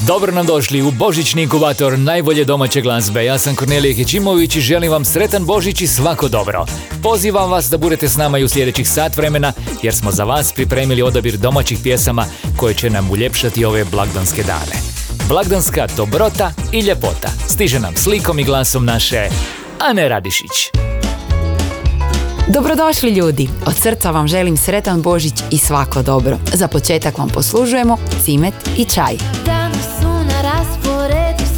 Dobro nam došli u Božićni inkubator najbolje domaće glazbe. Ja sam Kornelije Hećimović i želim vam sretan Božić i svako dobro. Pozivam vas da budete s nama i u sljedećih sat vremena jer smo za vas pripremili odabir domaćih pjesama koje će nam uljepšati ove blagdanske dane. Blagdanska dobrota i ljepota stiže nam slikom i glasom naše Ane Radišić. Dobrodošli ljudi, od srca vam želim sretan Božić i svako dobro. Za početak vam poslužujemo cimet i čaj. Danas su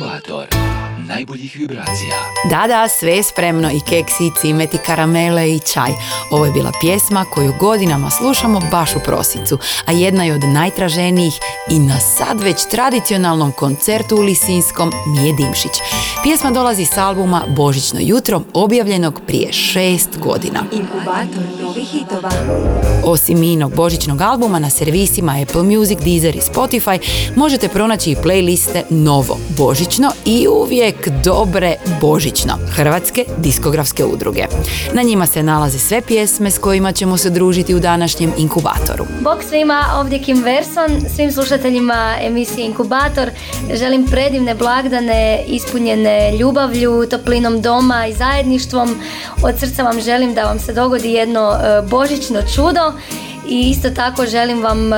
Inkubator najboljih vibracija. Da, da, sve je spremno i keksi, i cimet, i karamele, i čaj. Ovo je bila pjesma koju godinama slušamo baš u prosincu, a jedna je od najtraženijih i na sad već tradicionalnom koncertu u Lisinskom Mije Dimšić. Pjesma dolazi s albuma Božićno jutro, objavljenog prije šest godina. Inkubator novih hitova. Osim minog božićnog albuma na servisima Apple Music, Deezer i Spotify možete pronaći i playliste Novo Božićno i uvijek dobre Božićno Hrvatske diskografske udruge. Na njima se nalaze sve pjesme s kojima ćemo se družiti u današnjem inkubatoru. Bog svima, ovdje Kim Verson, svim slušateljima emisije Inkubator. Želim predivne blagdane ispunjene ljubavlju, toplinom doma i zajedništvom. Od srca vam želim da vam se dogodi jedno e, božićno čudo i isto tako želim vam e,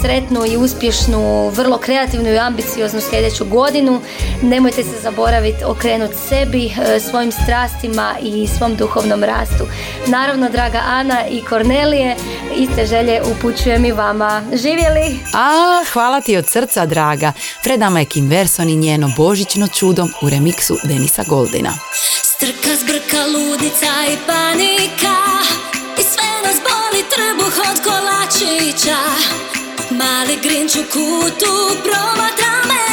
sretnu i uspješnu, vrlo kreativnu i ambicioznu sljedeću godinu. Nemojte se zaboraviti okrenuti sebi, e, svojim strastima i svom duhovnom rastu. Naravno, draga Ana i Kornelije, iste želje upućujem i vama. Živjeli! A, hvala ti od srca, draga. Predama je Kim Verson i njeno božićno čudom u remiksu Denisa Goldina. Strka, zbrka, ludica i panika Male Mali grinč u kutu promatra me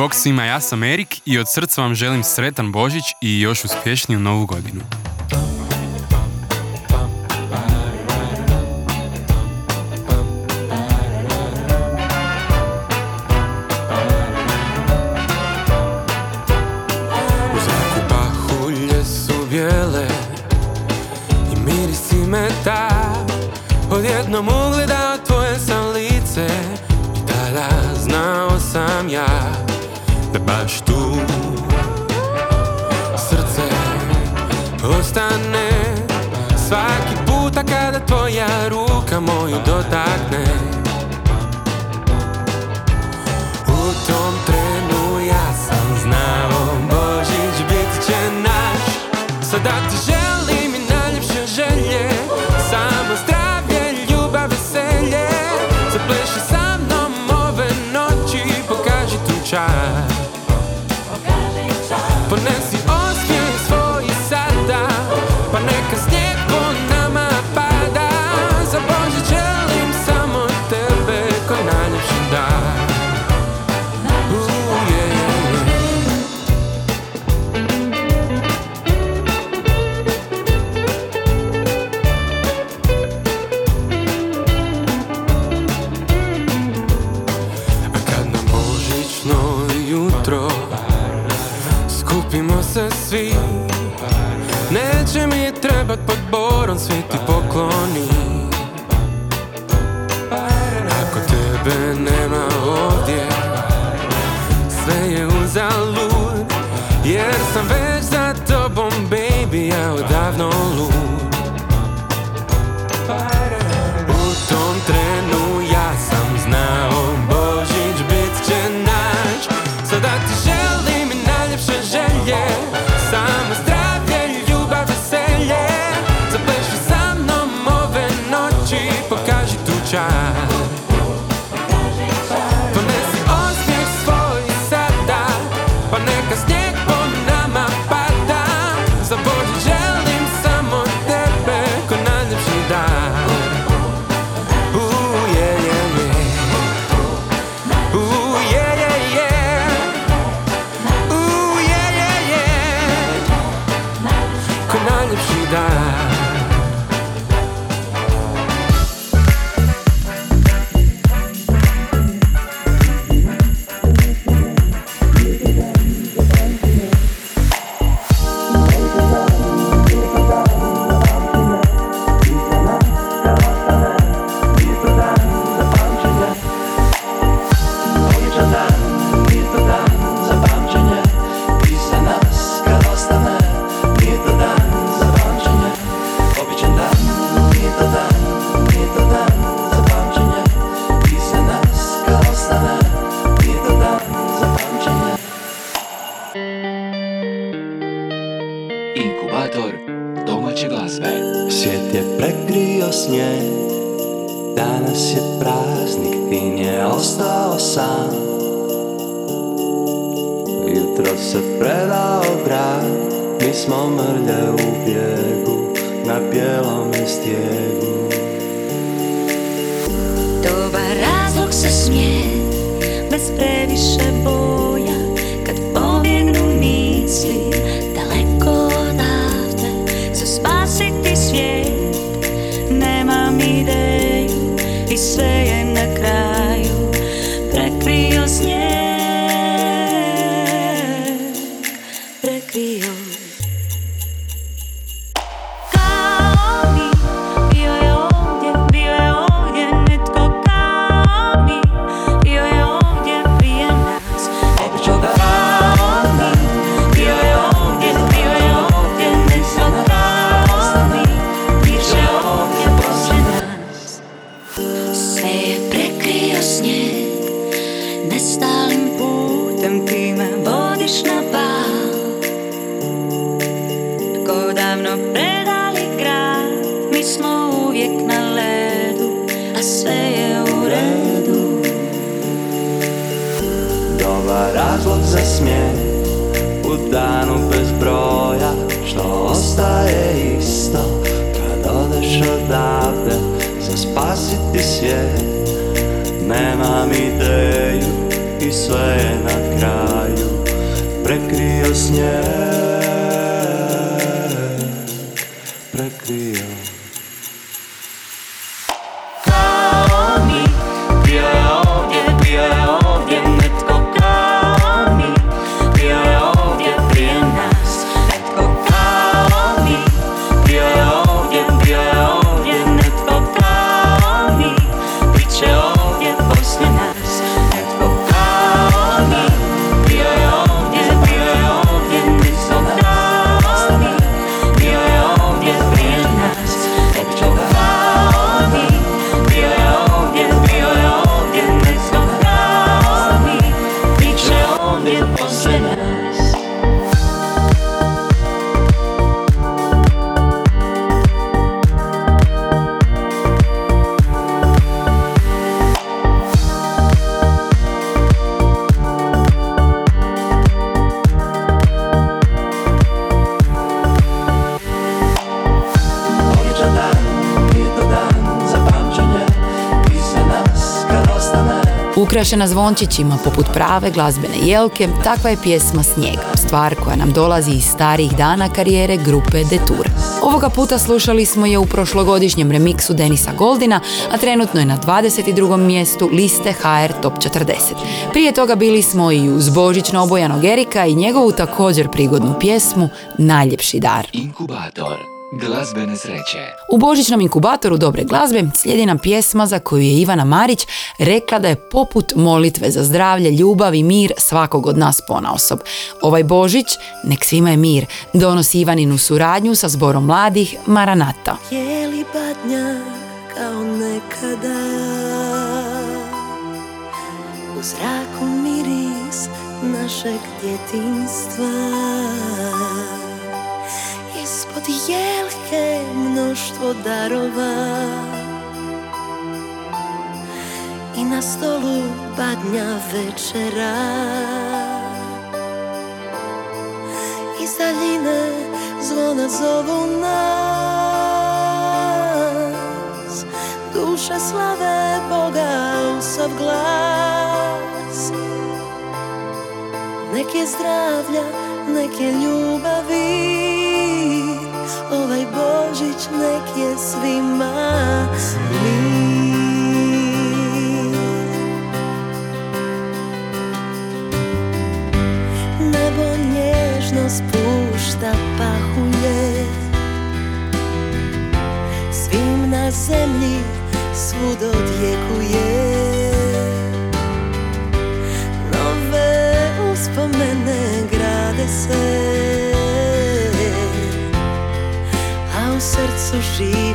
bok svima, ja sam Erik i od srca vam želim sretan Božić i još uspješniju novu godinu. Davno predali grad. Mi smo uvijek na ledu A sve je u redu. Dobar razlog za smijeh U danu bez broja Što ostaje isto. Kad odeš odavde Za spasiti svijet Nemam ideju I sve je na kraju. Prekrio snijeg Prekrio Ukrašena zvončićima poput prave glazbene jelke, takva je pjesma Snijeg, stvar koja nam dolazi iz starijih dana karijere grupe Detour. Ovoga puta slušali smo je u prošlogodišnjem remiksu Denisa Goldina, a trenutno je na 22. mjestu liste HR Top 40. Prije toga bili smo i uz božićno obojanog Erika i njegovu također prigodnu pjesmu Najljepši dar. Inkubator glazbene sreće. U Božićnom inkubatoru dobre glazbe slijedi nam pjesma za koju je Ivana Marić rekla da je poput molitve za zdravlje, ljubav i mir svakog od nas ponaosob. Ovaj Božić, nek svima je mir, donosi Ivaninu suradnju sa zborom mladih Maranata. Jeli badnjak kao nekada U zraku miris našeg djetinstva jelke mnoštvo darova. I na stolu badnja večera. Iz daljine zvona zovu nas. Duše slave Boga u sav glas. Neke zdravlja, neke ljubavi Ovaj Božić nek je svima mir Nebo nježno spušta pahulje. Svim na zemlji svud odjekuje u srcu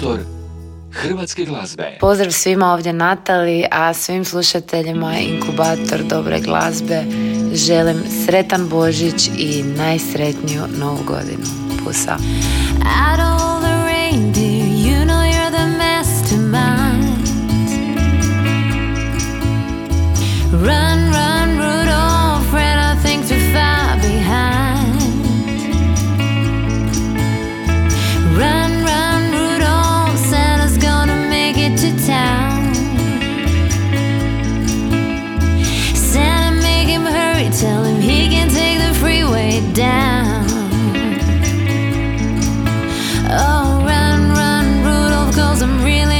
inkubator Hrvatske glazbe. Pozdrav svima ovdje Natali, a svim slušateljima Inkubator dobre glazbe želim sretan Božić i najsretniju Novu godinu. Pusa. All the you know you're the. Run Tell him he can take the freeway down. Oh, run, run, Rudolph, cause I'm really.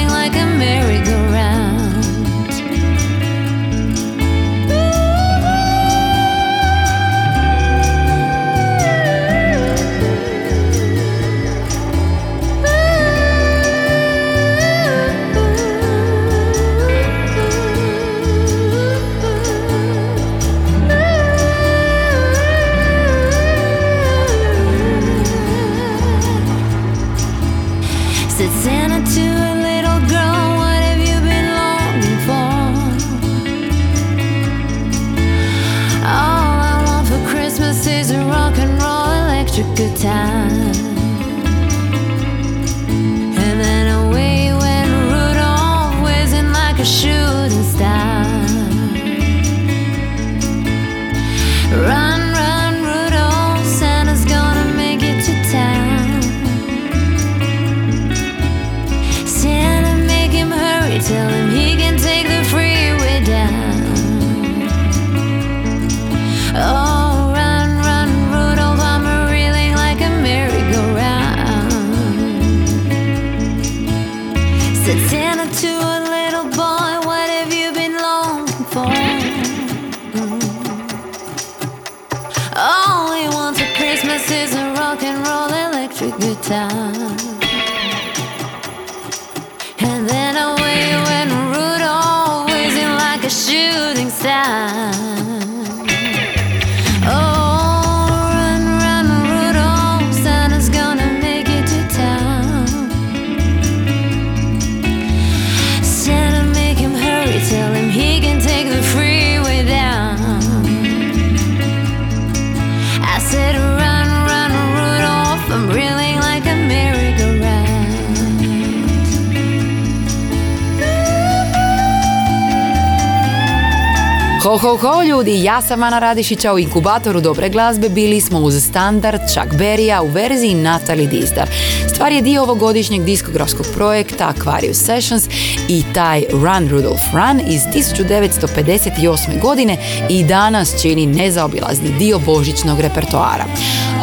Sam Ana Radišića u inkubatoru dobre glazbe bili smo uz standard Chuck Berrya u verziji Natalie Dizdar. Stvar je dio ovogodišnjeg diskografskog projekta Aquarius Sessions i taj Run Rudolf Run iz 1958. godine i danas čini nezaobilazni dio božićnog repertoara.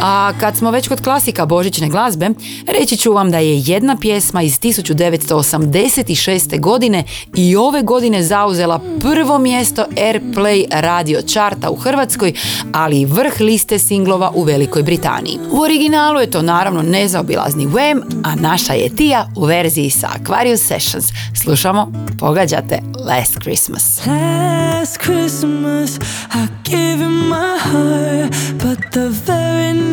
A kad smo već kod klasika božićne glazbe, reći ću vam da je jedna pjesma iz 1986. godine i ove godine zauzela prvo mjesto Airplay radio čarta u Hrvatskoj, ali i vrh liste singlova u Velikoj Britaniji. U originalu je to naravno nezaobilazni Wham, a naša je Tija u verziji sa Aquarius Sessions. Slušamo, pogađate Last Christmas. Last Christmas, I gave you my heart, but the very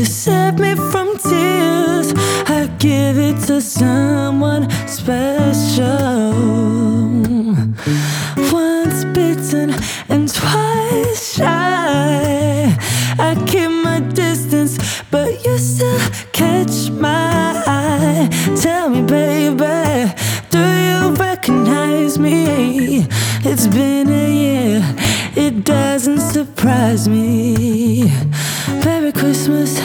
to set me from tears, I give it to someone special. Once bitten and twice shy. I keep my distance, but you still catch my eye. Tell me, baby, do you recognize me? It's been a year, it doesn't surprise me. Merry Christmas,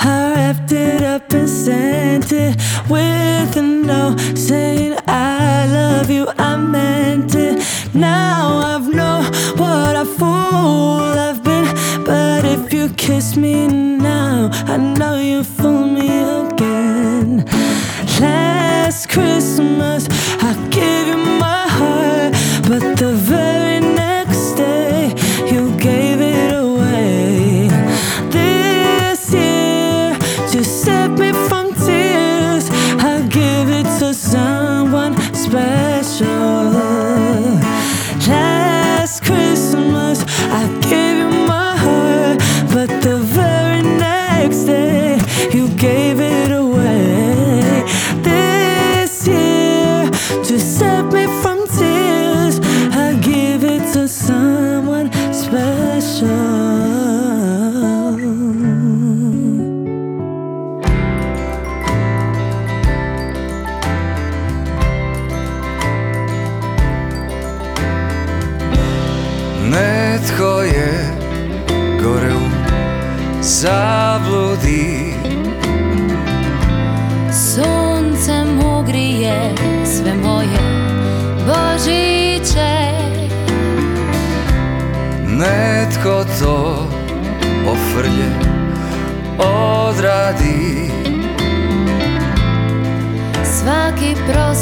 I wrapped it up and sent it with a note saying I love you. I meant it. Now I've known what a fool I've been, but if you kiss me now, I know you fool me again. Last Christmas,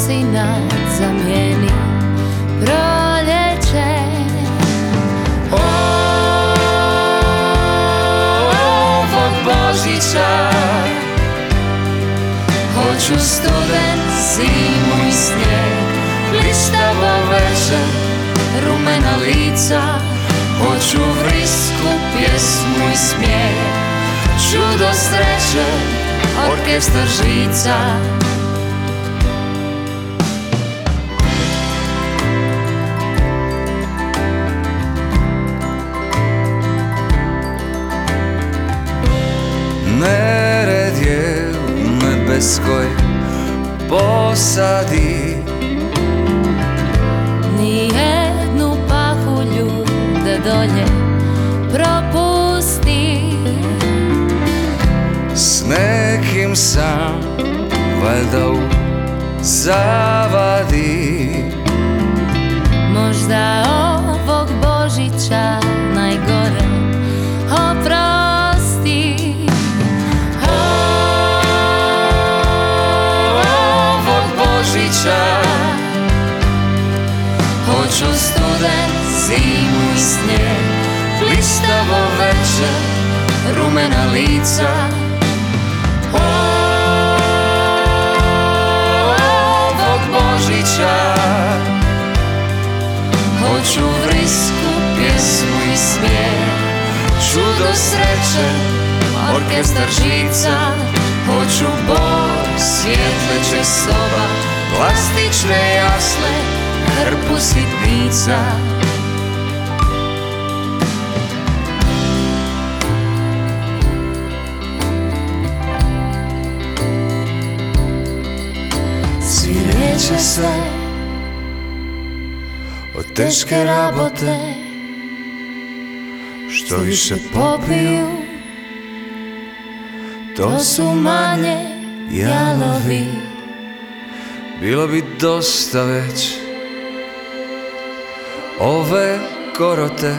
Prosinac zamijeni proljeće. Ovog Božića Hoću studen, zimu i snijeg Blištavo večer, rumena lica Hoću vrisku, pjesmu i smijeh. Čudo sreće, orkestar žica nebeskoj posadi. Nijednu pahulju da dolje propusti. S nekim sam valjda u zavadi. Možda ovog Božića Studen, zimu i snijeg Blistavo večer, rumena lica. Ovog Božića. Hoću vrisku, pjesmu i smijeh Čudo sreće, Orkestar žica. Hoću bor, svjetleće soba Plastične jasle, hrpu sitnica. Sve Od teške rabote Što više popiju To su manje jalovi. Bilo bi dosta već Ove korote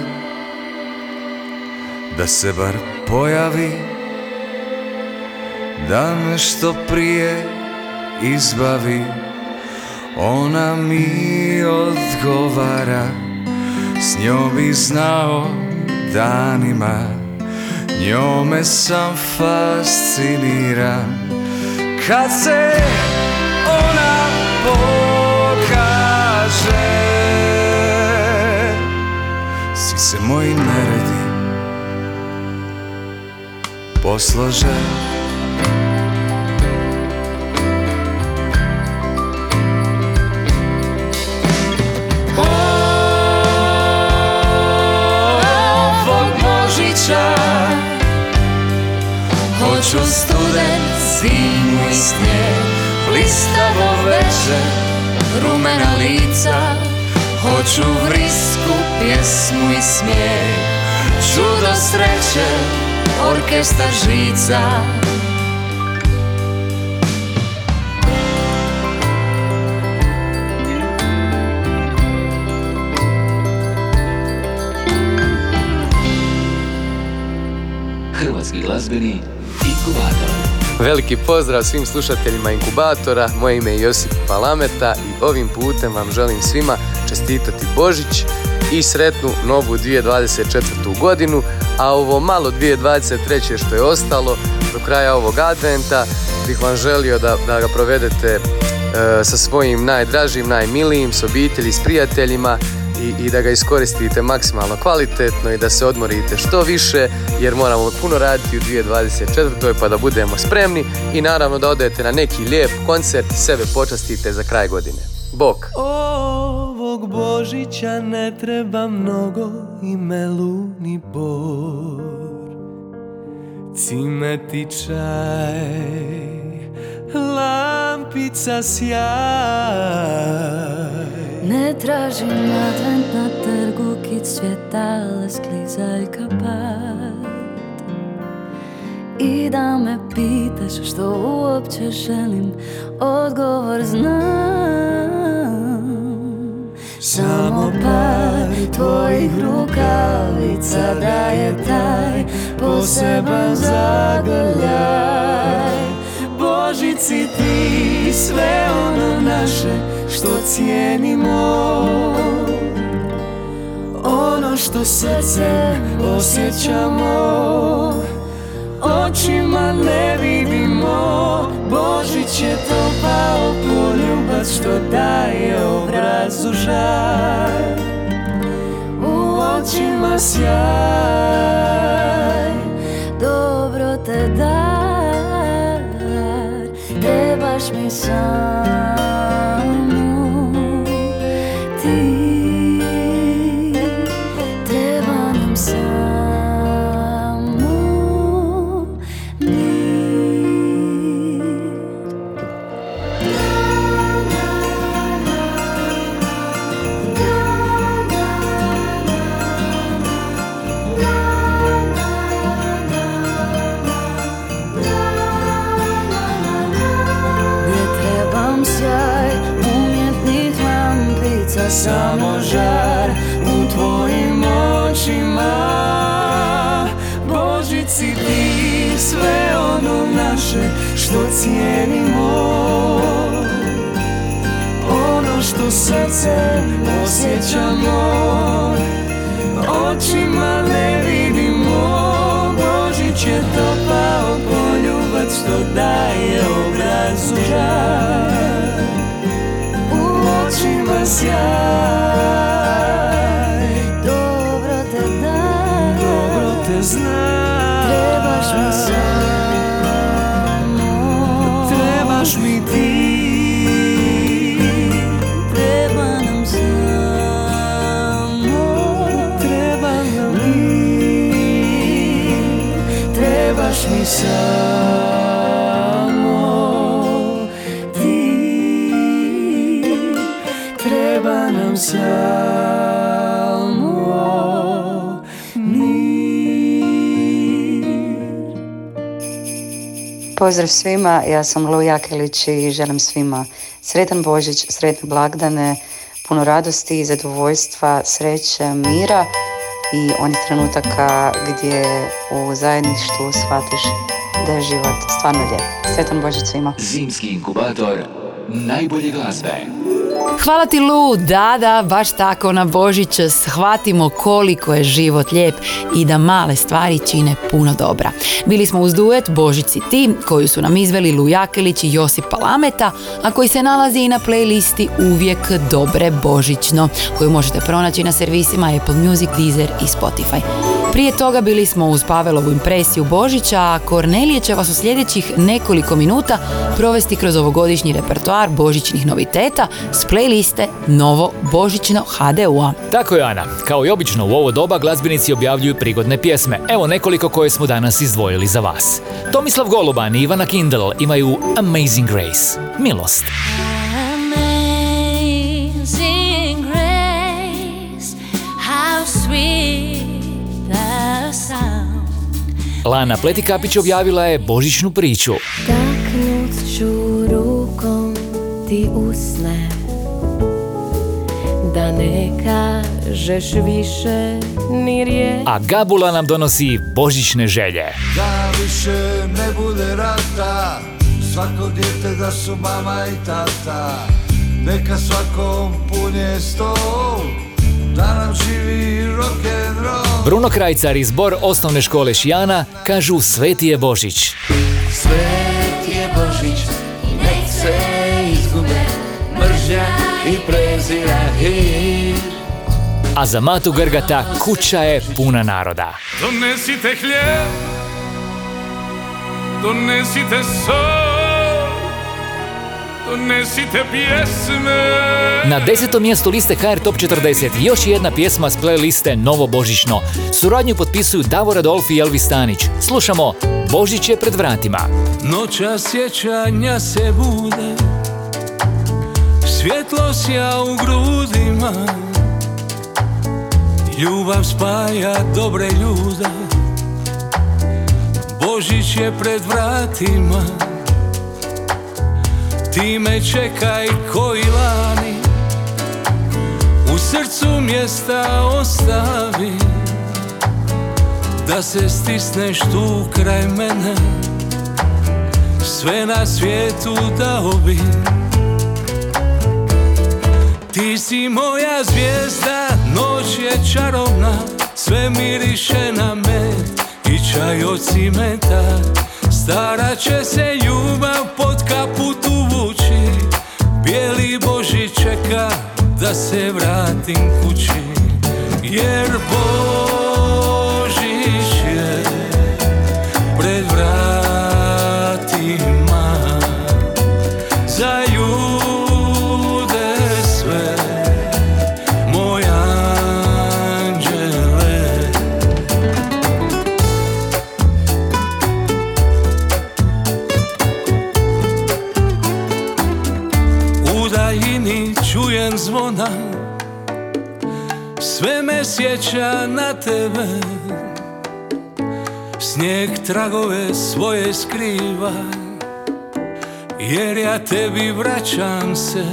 Da se bar pojavi Da me što prije izbavi. Ona mi odgovara S njom bi znao danima. Njome sam fasciniran Kad se ona pokaže se moji neredi poslože. Hoću student, zimu i snijeg Blistavo večer, rumena lica Hoću vrisku, pjesmu i smijeh Čudo sreće, orkestar žica Hrvatski glazbeni inkubator. Veliki pozdrav svim slušateljima Inkubatora, moje ime je Josip Palameta i ovim putem vam želim svima čestitati Božić i sretnu novu 2024. godinu, a ovo malo 2023. što je ostalo do kraja ovog adventa bih vam želio da, da ga provedete e, sa svojim najdražim, najmilijim, s obitelji, s prijateljima i, i da ga iskoristite maksimalno kvalitetno i da se odmorite što više jer moramo puno raditi u 2024. pa da budemo spremni i naravno da odete na neki lijep koncert i sebe počastite za kraj godine. Bok! Božića ne treba mnogo i melu ni bor. Cimet i čaj, lampica sjaj. Ne tražim advent na trgu kit svjetale sklizaljka pad I da me pitaš što uopće želim Odgovor znam Samo par tvojih rukavica daje taj poseban zagrljaj. Božici ti sve ono naše što cijenimo. Ono što srce osjećamo. Očima ne vidimo. Božić je topao poljubac što daje obrazu žar U očima sjaj. Dobro te dar Trebaš mi samo srce osjećamo. Očima ne vidimo. Božić je topao poljubac što daje obrazu. Žar U očima sjaj salmo Pozdrav svima, ja sam Lu Jakelić i želim svima sretan Božić, sretne blagdane, puno radosti i zadovoljstva, sreće, mira i onih trenutaka gdje u zajedništvu shvatiš da je život stvarno lijep. Sretan Božić svima. Zimski inkubator najbolje glazbe. Hvala ti Lu, da, da, baš tako na Božić shvatimo koliko je život lijep i da male stvari čine puno dobra. Bili smo uz duet Božici ti, koju su nam izveli Lu Jakelić i Josip Palameta, a koji se nalazi i na playlisti Uvijek dobre Božićno, koju možete pronaći na servisima Apple Music, Deezer i Spotify. Prije toga bili smo uz Pavelovu impresiju Božića, a Kornelije će vas u sljedećih nekoliko minuta provesti kroz ovogodišnji repertoar božićnih noviteta s playliste Novo Božićno HDU-a. Tako je Ana, kao i obično u ovo doba glazbenici objavljuju prigodne pjesme. Evo nekoliko koje smo danas izdvojili za vas. Tomislav Goluban i Ivana Kindle imaju Amazing Grace, Milost. Lana Pletikapić objavila je božićnu priču. Taknut ću rukom ti usne Da ne kažeš više ni riječ A Gabula nam donosi božićne želje. Da više ne bude rata Svako dijete da su mama i tata Neka svakom punje stol Da nam živi rock'n'roll Bruno Krajcar i zbor osnovne škole Šijana kažu Sveti je Božić. Svet je Božić i nek se izgube Mržnja i prezira hir A za Matu Grgata kuća je puna naroda. Donesite hljeb, donesite sol, donesite pjesme. Na desetom mjestu liste HR Top 40 još jedna pjesma s playliste Novo Božićno. Suradnju potpisuju Davor Adolfi i Elvis Stanić. Slušamo Božić je pred vratima. Noća sjećanja se bude Svjetlo sja u grudima Ljubav spaja dobre ljude Božić je pred vratima Ti me čekaj koji lani. U srcu mjesta ostavi. Da se stisneš tu kraj mene. Sve na svijetu dao bi Ti si moja zvijezda, noć je čarovna Sve miriše na med i čaj od cimeta Stara će se ljubav pod kaput Bijeli Boži čeka da se vratim kući Jer Božić tragove svoje skriva Jer ja tebi vraćam se.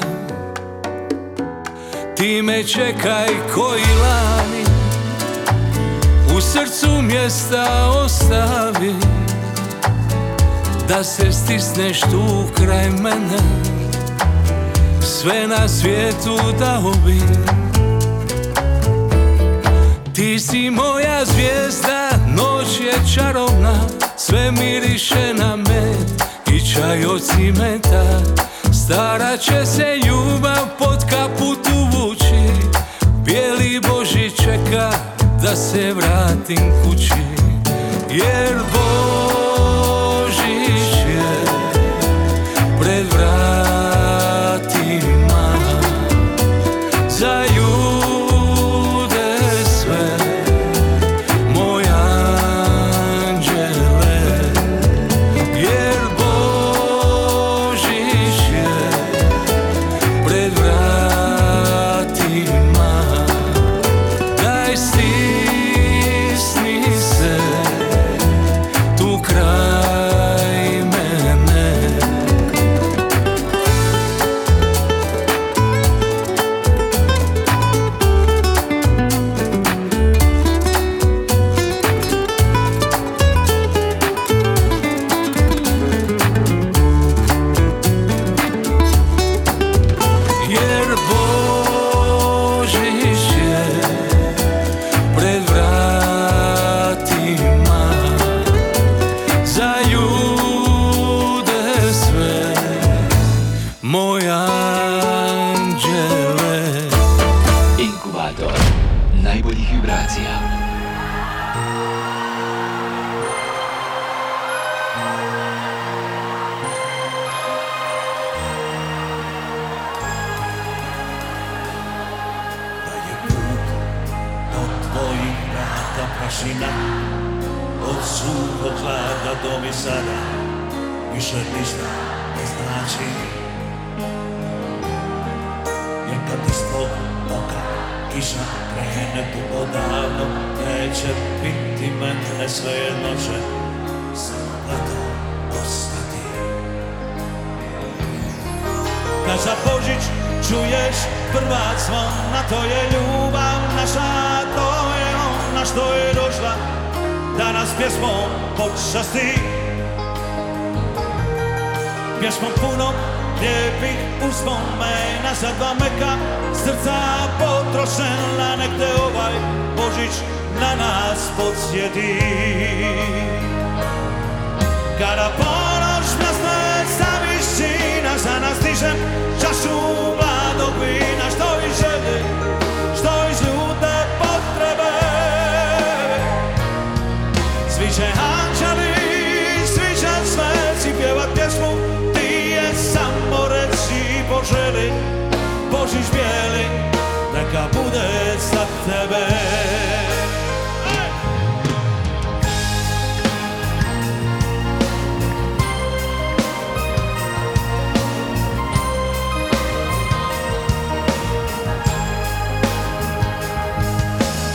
Ti me čekaj koji lani U srcu mjesta ostavi Da se stisneš tu kraj mene Sve na svijetu dao bi ti si moja zvijezda, noć je čarovna Sve miriše na med i čaj od cimeta Stara će se ljubav pod kaput uvući Bijeli Boži čeka da se vratim kući. Jer Božić srca potrošena Nek te ovaj Božić na nas podsjeti. Kada ponoć nasne sa visina Za nas dižem čašu neka bude za tebe.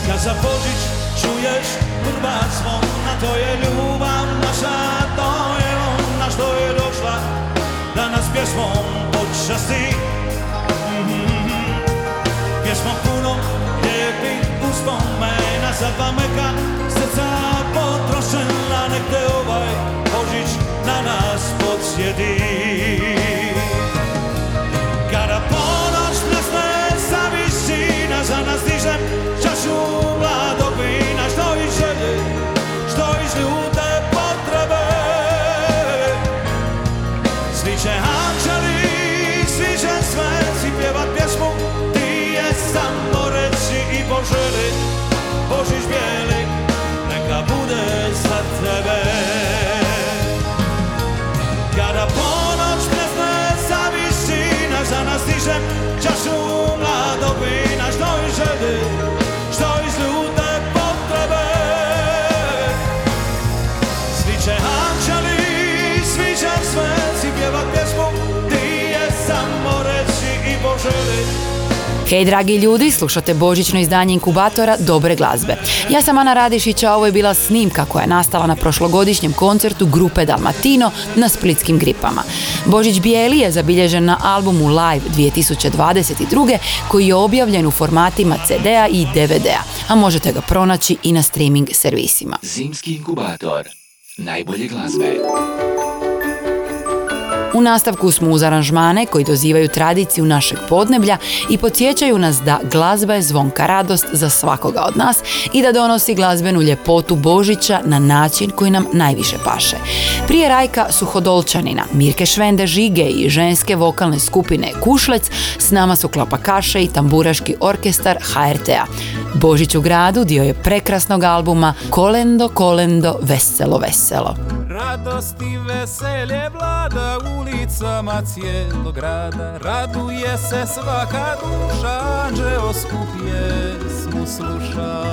Kad za Božić čuješ prva zvona To je ljubav naša, to je ona što je došla. Da nas pjesmom počasti uspomena Za dva meka srca potrošena Nek te ovaj Božić na nas podsjeti Kada ponoć nasne sa visina Za nas nas dižem čašu Hej dragi ljudi, slušate božićno izdanje inkubatora Dobre glazbe. Ja sam Ana Radišić, a ovo je bila snimka koja je nastala na prošlogodišnjem koncertu grupe Dalmatino na splitskim gripama. Božić Bijeli je zabilježen na albumu Live 2022. koji je objavljen u formatima CD-a i DVD-a, a možete ga pronaći i na streaming servisima. Zimski inkubator. Najbolje glazbe. U nastavku smo uz aranžmane koji dozivaju tradiciju našeg podneblja i podsjećaju nas da glazba je zvonka radost za svakoga od nas i da donosi glazbenu ljepotu Božića na način koji nam najviše paše. Prije Rajka Suhodolčanina, Mirke Švende Žige i ženske vokalne skupine Kušlec s nama su klapakaše i tamburaški orkestar HRT-a. Božić u gradu dio je prekrasnog albuma Kolendo, kolendo, veselo, veselo. Radost i veselje vlada ulicama cijelog grada. Raduje se svaka duša, anđeo skup pjesmu sluša.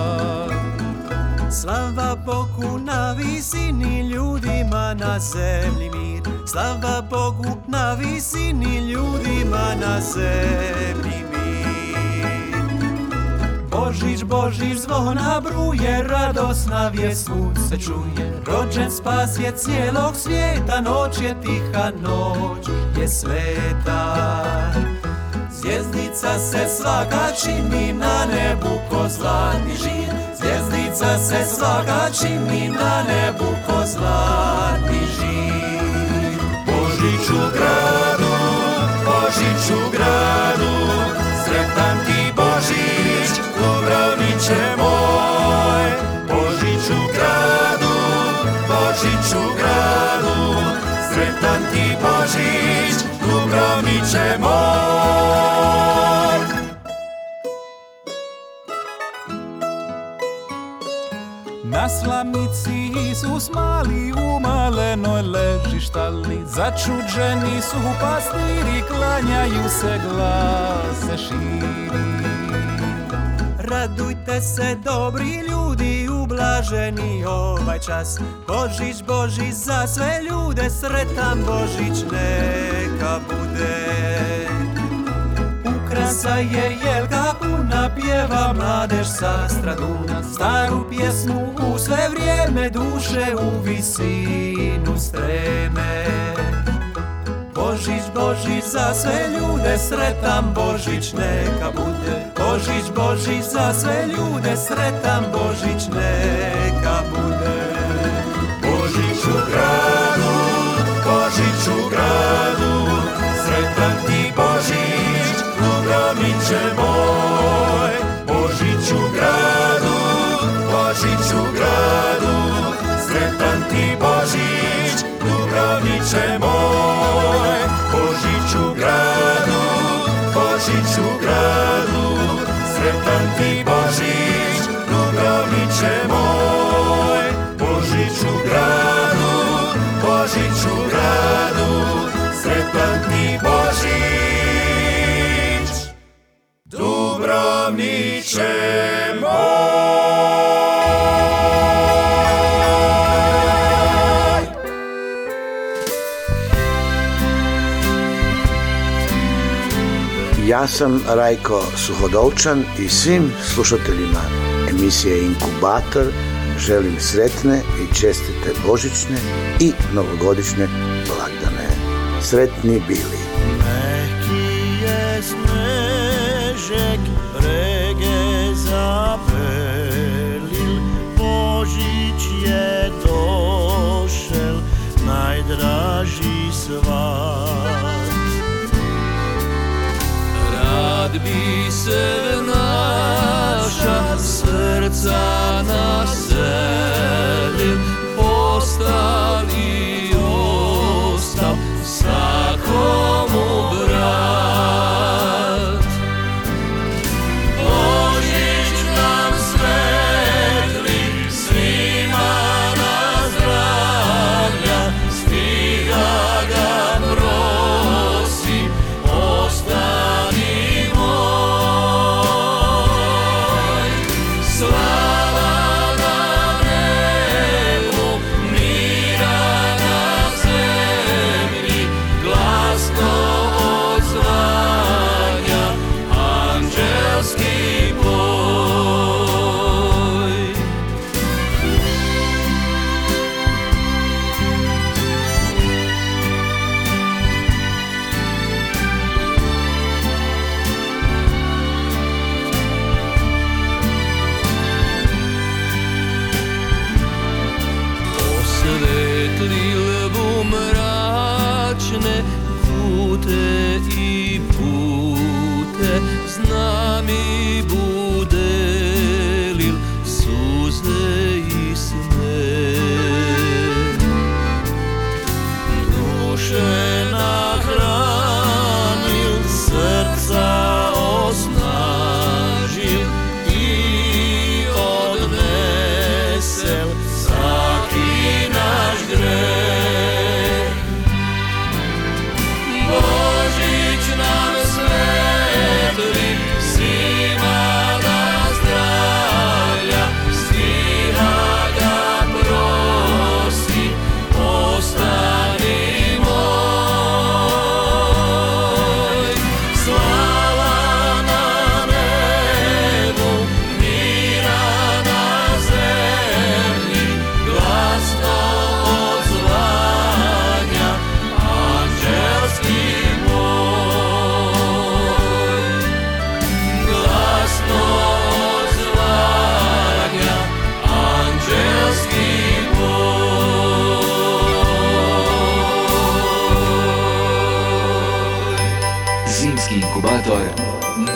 Slava Bogu na visini ljudima na zemlji mir. Slava Bogu na visini ljudima na zemlji mir Božić, Božić zvona bruje, radosna vijest svud se čuje. Rođen spas je cijelog svijeta, noć je tiha, noć je sveta. Zvjezdica se svaka čini na nebu ko zlatni žir. Zvjezdica se svaka čini na nebu ko zlatni žir. Božić u gradu, Božić u gradu Sretan ti Dubrovniče moj. Božić u gradu, Božić u gradu. Sretan ti Božić, Dubrovniče moj. Na slamnici Isus mali u malenoj leži štali Začuđeni su pastiri, klanjaju se glase širi Radujte se dobri ljudi, ublaži blaženi ovaj čas. Božić, Božić za sve ljude Sretan Božić neka bude. Ukrasa je jelka puna Pjeva mladež sa straduna Staru pjesmu u sve vrijeme Duše u visinu streme. Božić, Božić za sve ljude, sretan Božić neka bude. Božić, Božić za sve ljude, sretan Božić neka bude. Božić u gradu, Božić u gradu, sretan ti Božić, Dubrovniče moj. Ja sam Rajko Suhodolčan i svim slušateljima emisije Inkubator želim sretne i čestite božićne i novogodišnje blagdane. Sretni bili. Mehki je snežek, rege zapelil, Božić je došel, najdraži svat. Bi se naša srca naselil, postal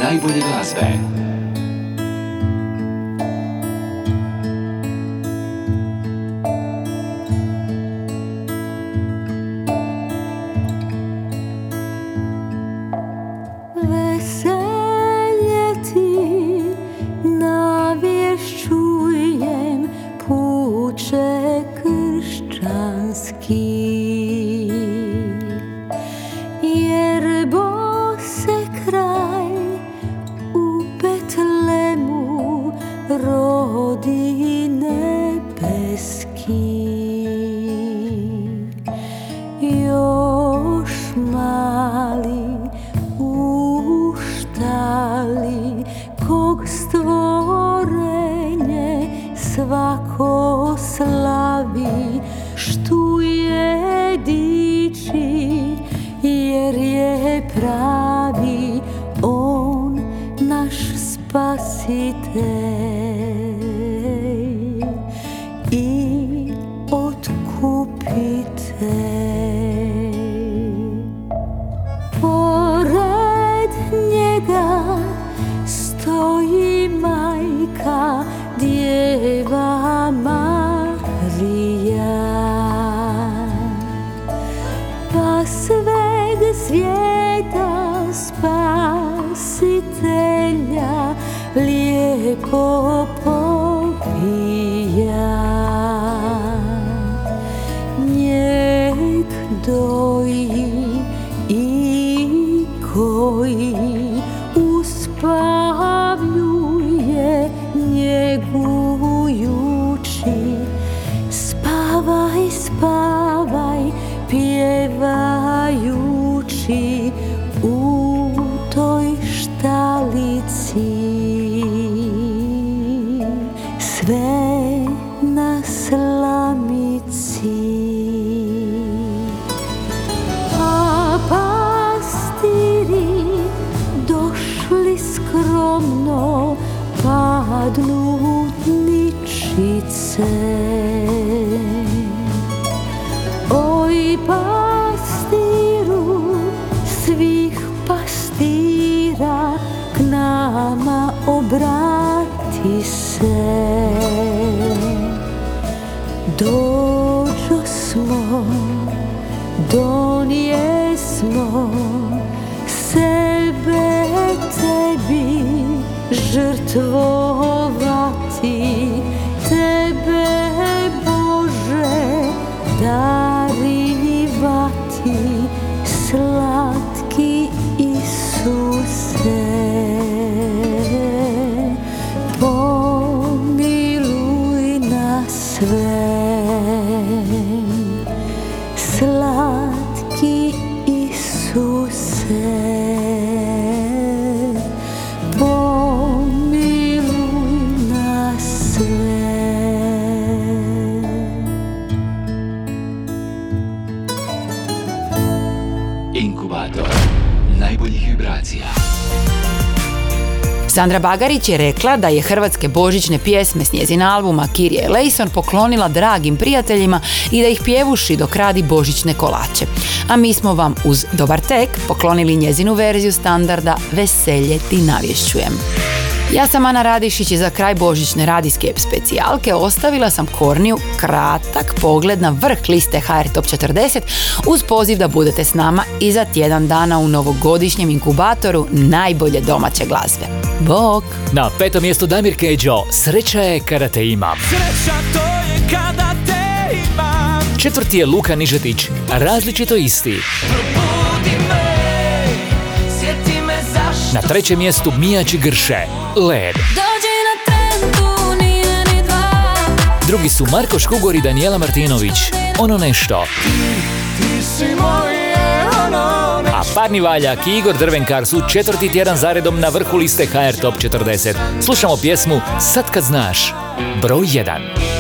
najbolje glazbe. Veselje ella lieco Sandra Bagarić je rekla da je hrvatske božićne pjesme s njezina albuma Kirje Lejson poklonila dragim prijateljima i da ih pjevuši dok radi božićne kolače. A mi smo vam uz dobar tek poklonili njezinu verziju standarda Veselje ti navješćujem. Ja sam Ana Radišić i za kraj božićne radijske specijalke ostavila sam Korniju kratak pogled na vrh liste HR Top 40 uz poziv da budete s nama i za tjedan dana u novogodišnjem inkubatoru najbolje domaće glazbe. Bok! Na petom mjestu Damir Keđo, Sreća je kada te imam. Sreća to je kada te imam Četvrti je Luka Nižetić, različito isti. Probudi me, Na trećem mjestu Mijači Grše, Led. Drugi su Marko Škugor i Daniela Martinović, Ono nešto. A Parni Valjak i Igor Drvenkar su četvrti tjedan zaredom na vrhu liste HR Top 40. Slušamo pjesmu Sad kad znaš, broj 1.